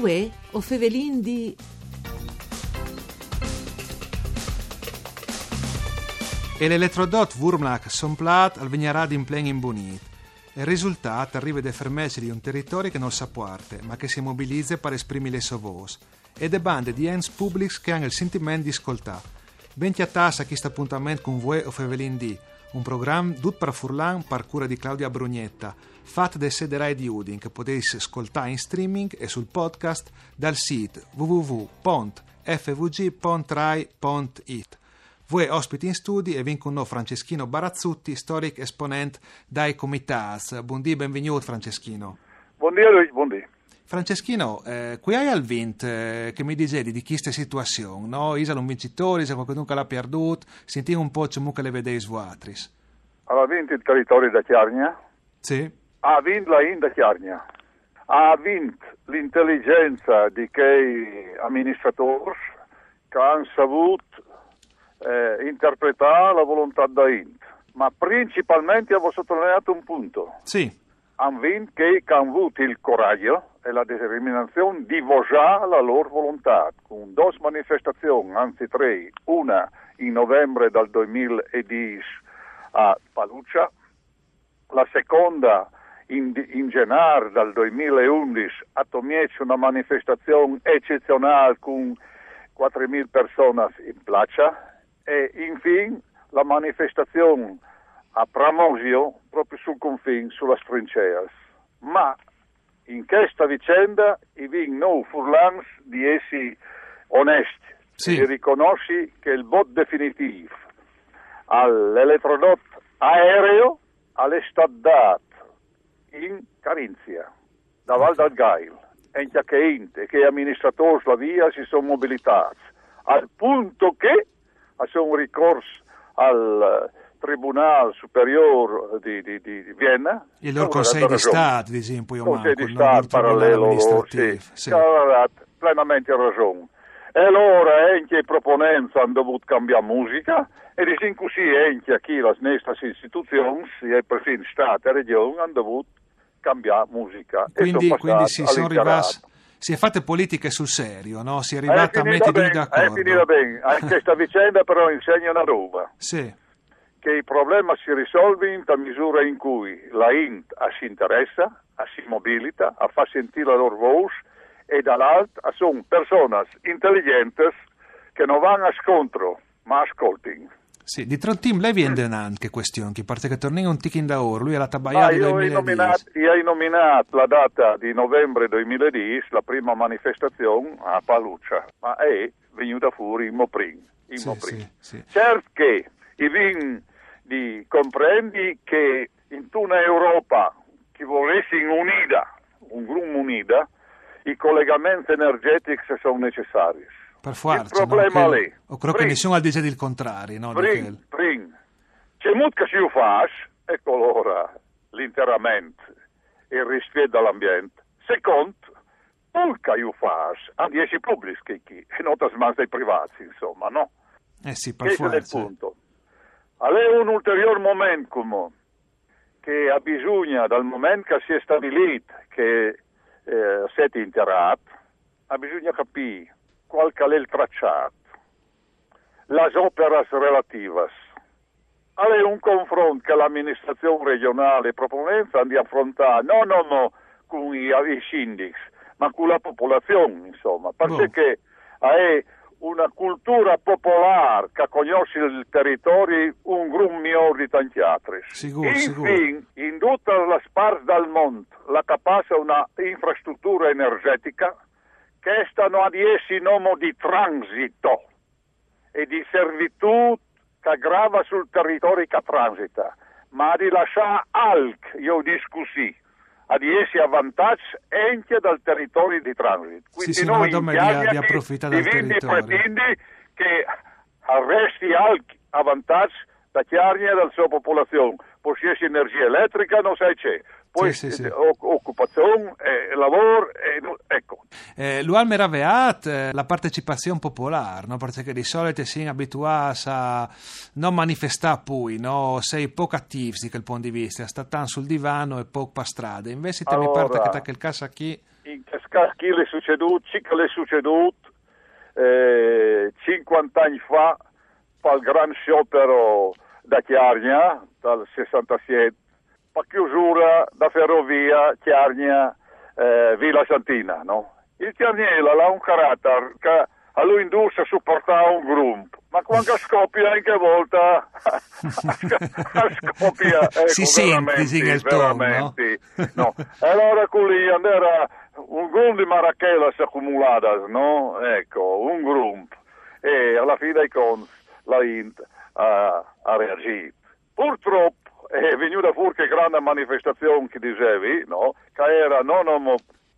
Uè, o fevelin di... E l'elettrodot Wurmlach somplat al vignerad in plen imbunit. Il risultato arriva da fermessi di un territorio che non sa parte, ma che si mobilizza per esprimere le sue voci. E de bande di ens publics che hanno il sentimento di ascoltare. Ben ti attassa a questo appuntamento con voi o fevelin di un programma tutto per Furlan per cura di Claudia Brugnetta, fatto da Sederai di Udin, che potete ascoltare in streaming e sul podcast dal sito www.fvg.rai.it. Voi ospiti in studi e vincono noi Franceschino Barazzutti, storic esponent dai comitas. Buondì, benvenuto Franceschino. Buondì a lui, buondì. Franceschino, eh, qui hai al vint eh, che mi dicevi di questa situazione, no? Isa un vincitore, se qualcuno l'ha perduto, senti un po' come le vedevi svuatris. Ha vinto il territorio da Chiarnia? Sì. Ha vinto la Inda Chiarnia. Ha vinto l'intelligenza di quei amministratori che hanno saputo eh, interpretare la volontà da Int. Ma principalmente avevo sottolineato un punto. Sì. Hanno vinto che hanno avuto il coraggio e la determinazione di votare la loro volontà con due manifestazioni, anzi tre, una in novembre del 2010 a Paluccia, la seconda in, in gennaio del 2011 a Tomiec una manifestazione eccezionale con 4.000 persone in piazza e infine la manifestazione a Pramosio proprio sul confine, sulla Strinceas. Ma in questa vicenda i vin no furlans di essi onesti Sì. e riconosci che il bot definitivo all'elettrodot aereo è stato dato in Carinzia, da Val del Gail, e in Chiaccheinte, che amministratori la via si sono mobilitati, al punto che sono ricorso al Tribunale Superiore di, di, di Vienna. Il loro Con Consiglio di. Stato, ad esempio, io Consiglio di Stato parallelo sì. Sì. aveva dato plenamente ragione. E allora anche i proponenti hanno dovuto cambiare musica e di sin così anche chi le nostre istituzioni, e perfino Stato e Regione, hanno dovuto cambiare musica. Quindi, quindi si sono arrivati, si è fatte politiche sul serio, no? Si è È arrivati a mettere bene, d'accordo. È finita bene. Anche questa vicenda però insegna una roba. Sì, che il problema si risolve in tal misura in cui la INT si interessa, si mobilita, a fa sentire la loro voce e dall'altro sono persone intelligenti che non vanno a scontro ma ascoltino. sì. Di Trontim lei viene anche questione, che parte che torni un tichin da oro, lui tabaiata io del ho 2010. nominato, io ho nominato la data di novembre 2010, la prima manifestazione a Paluccia, ma è venuta fuori in Moprin. In Sì, Moprin. sì, sì. Certo che i vin di comprendi che in una Europa che volesse unida, un gruppo unida, i collegamenti energetici sono necessari. Per forza, il problema no? Lì. O credo che nessuno ha detto il contrario, no? quel- prim. C'è molto che si fa, ecco allora l'interramento e il rispetto dell'ambiente. Secondo, pulca io fa, a 10 pubblici e non dei privati, insomma, no? Eh sì, per Questo è il forza. punto. Allora un ulteriore momento che ha bisogno, dal momento che si è stabilito che eh, siete interati, ha bisogno capire qual è il tracciato, le opere relative. Allora un confronto che l'amministrazione regionale proponenza di affrontare, non, no, no, con i, i sindici, ma con la popolazione, insomma, perché è una cultura popolare che conosce il territorio un gruppo migliore di tanti altri. Sicuro. Infine, in tutte le parti del mondo, la capace una infrastruttura energetica che stanno ad essi nome di transito e di servitù che grava sul territorio che transita, ma di lasciare alc, io discussi, ad essi a vantaggio anche dal territorio di transito. Sì, sì, noi in di- di di del Vindi territorio. pretendi che arresti alc a vantaggio da Chiarnia e dalla sua popolazione. C'è energia elettrica non sai c'è. Poi Sì, sì, sì. eh, occupazione, eh, lavoro, eh, ecco. Eh, Lual Meraveat, eh, la partecipazione popolare, no? perché di solito si abituati a non manifestare poi, no? sei poco attivi da quel punto di vista, sta tanto sul divano e poco per strada. Invece te mi Allora, pare che te il caso qui... In che chi le è succeduto, chi le è succeduto eh, 50 anni fa, al gran sciopero da Chiarnia, dal 67, per chiusura da ferrovia Chiarnia eh, Villa Santina, no? Il Chiarniela ha un carattere che a lui induce a supportare un gruppo, ma quando scoppia anche volta scoppia ecco, si sente il tono no? allora qui era un gruppo di marachella accumulate no? ecco un gruppo e alla fine dei conti la Int ha, ha reagito purtroppo è venuta fuori che grande manifestazione che dicevi no? che era non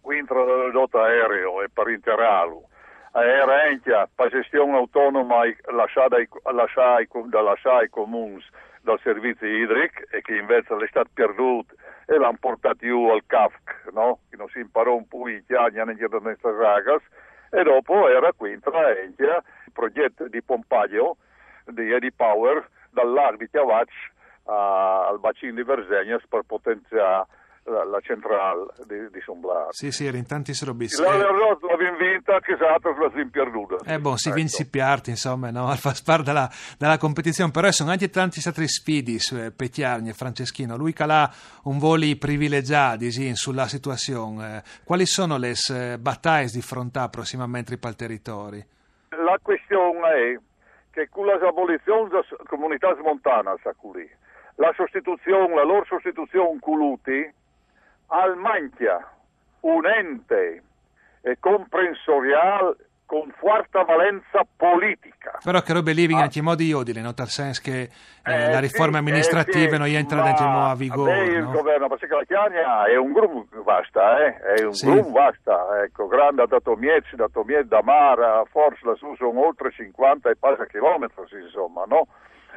contro il aereo e per interalo era anche per gestione autonoma lasciata da lasciare ai comuni dal servizio idrico e che invece è stato perduto e l'hanno portato giù al CAFC, no? che non si imparò un po' in Chiagna queste ragas e dopo era qui anche il progetto di pompaggio di Eddie Power dal lago di Chiavac al bacino di Versegnas per potenziare la, la centrale di, di Somblaro. Sì, sì, era in tanti serobis. La, la, l'abbiamo vinta, che esatto, la si perduta. Eh, boh, si ecco. vince piarti, insomma, no? Al far parte della, della, competizione, però sono anche tanti altri sfidi, eh, Pettiarni e Franceschino. Lui calà un voli privilegiati sì, sulla situazione. Eh, quali sono le battaglie di fronte prossimamente per il territorio? La questione è che con l'abolizione della comunità montana, la sostituzione, la loro sostituzione con l'UTI, al mantia un ente eh, comprensoriale con forte valenza politica. Però che robe living ah. anche in modo iodile, no? Tal senso che eh, eh, la riforma sì, amministrativa eh, non entra dentro a vigore. Beh, il governo, perché la Chiania è un gruppo vasta, eh? è un sì. gruppo vasta, ecco, grande da Tomiezzi, da Tomiezzi, da Mara, forse lassù sono oltre 50 e passa chilometri, insomma, no?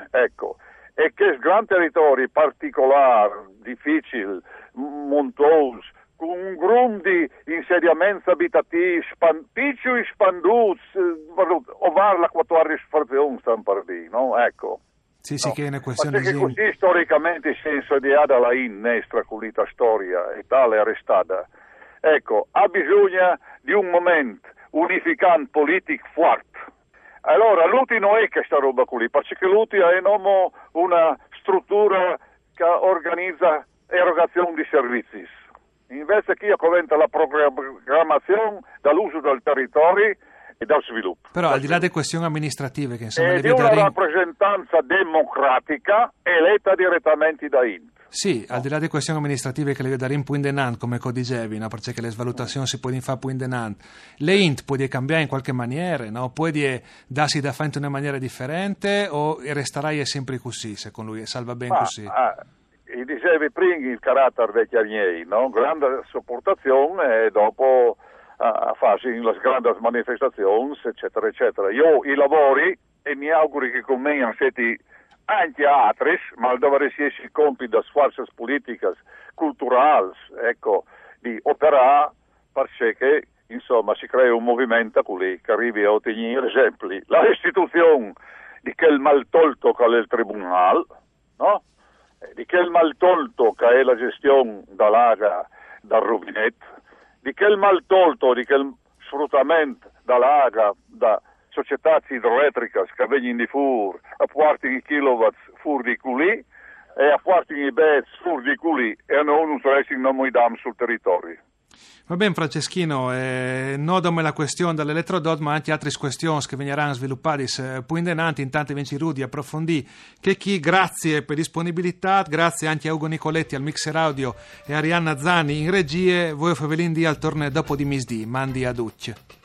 Ecco, e che gran territori particolari, difficili, montuosi, un gruppo di insediamenti abitativi span, piccoli spanduti, eh, ovare la 14 frazione stanno per dire, no? Ecco. Sì, sì, no. che è una questione Perché così storicamente il senso di Ada la in nestra culita storia e tale arrestata. Ecco, ha bisogno di un momento unificante politico forte allora, l'UTI non è questa roba qui, perché l'UTI è una struttura che organizza erogazione di servizi. Invece chi commenta la programmazione dall'uso del territorio e dal sviluppo. Però al di là delle questioni amministrative che insomma... È di una rappresentanza democratica eletta direttamente da INT. Sì, al di là delle questioni amministrative che le vedo in Puindenant, come dicevi, no? perché le svalutazioni si possono fare Puindenant, le int può cambiare in qualche maniera, no? può darsi da fare in una maniera differente o resterai sempre così, secondo lui, e salva bene così? Ah, dicevi prima il carattere dei chiarieri, no? grande sopportazione e dopo a farsi in le grandi manifestazioni, eccetera, eccetera. Io i lavori e mi auguro che con me stati anche altri, ma dove si esce il compito delle forze politiche, culturali, ecco, di operare perché insomma si crea un movimento che arrivi a ottenere esempi. La restituzione di quel maltolto che è il tribunale, no? Di quel maltolto che è la gestione dell'aga dal rubinetto, di quel maltolto, di quel sfruttamento dall'aga da società idroelettriche che vengono di fur a quarti di kilowatt fur di culi e a quarti di bet fur di culi e non usarsi non mi dam sul territorio. Va bene Franceschino, eh, nodome la questione dell'elettrodot, ma anche altre questioni che verranno sviluppate eh, più in denanti, intanto Vinci Rudi approfondì. Che chi, grazie per disponibilità, grazie anche a Ugo Nicoletti al mixer audio e a Arianna Zani in regie, voi Favelin di al torneo dopo di misdì, mandi a Ducce.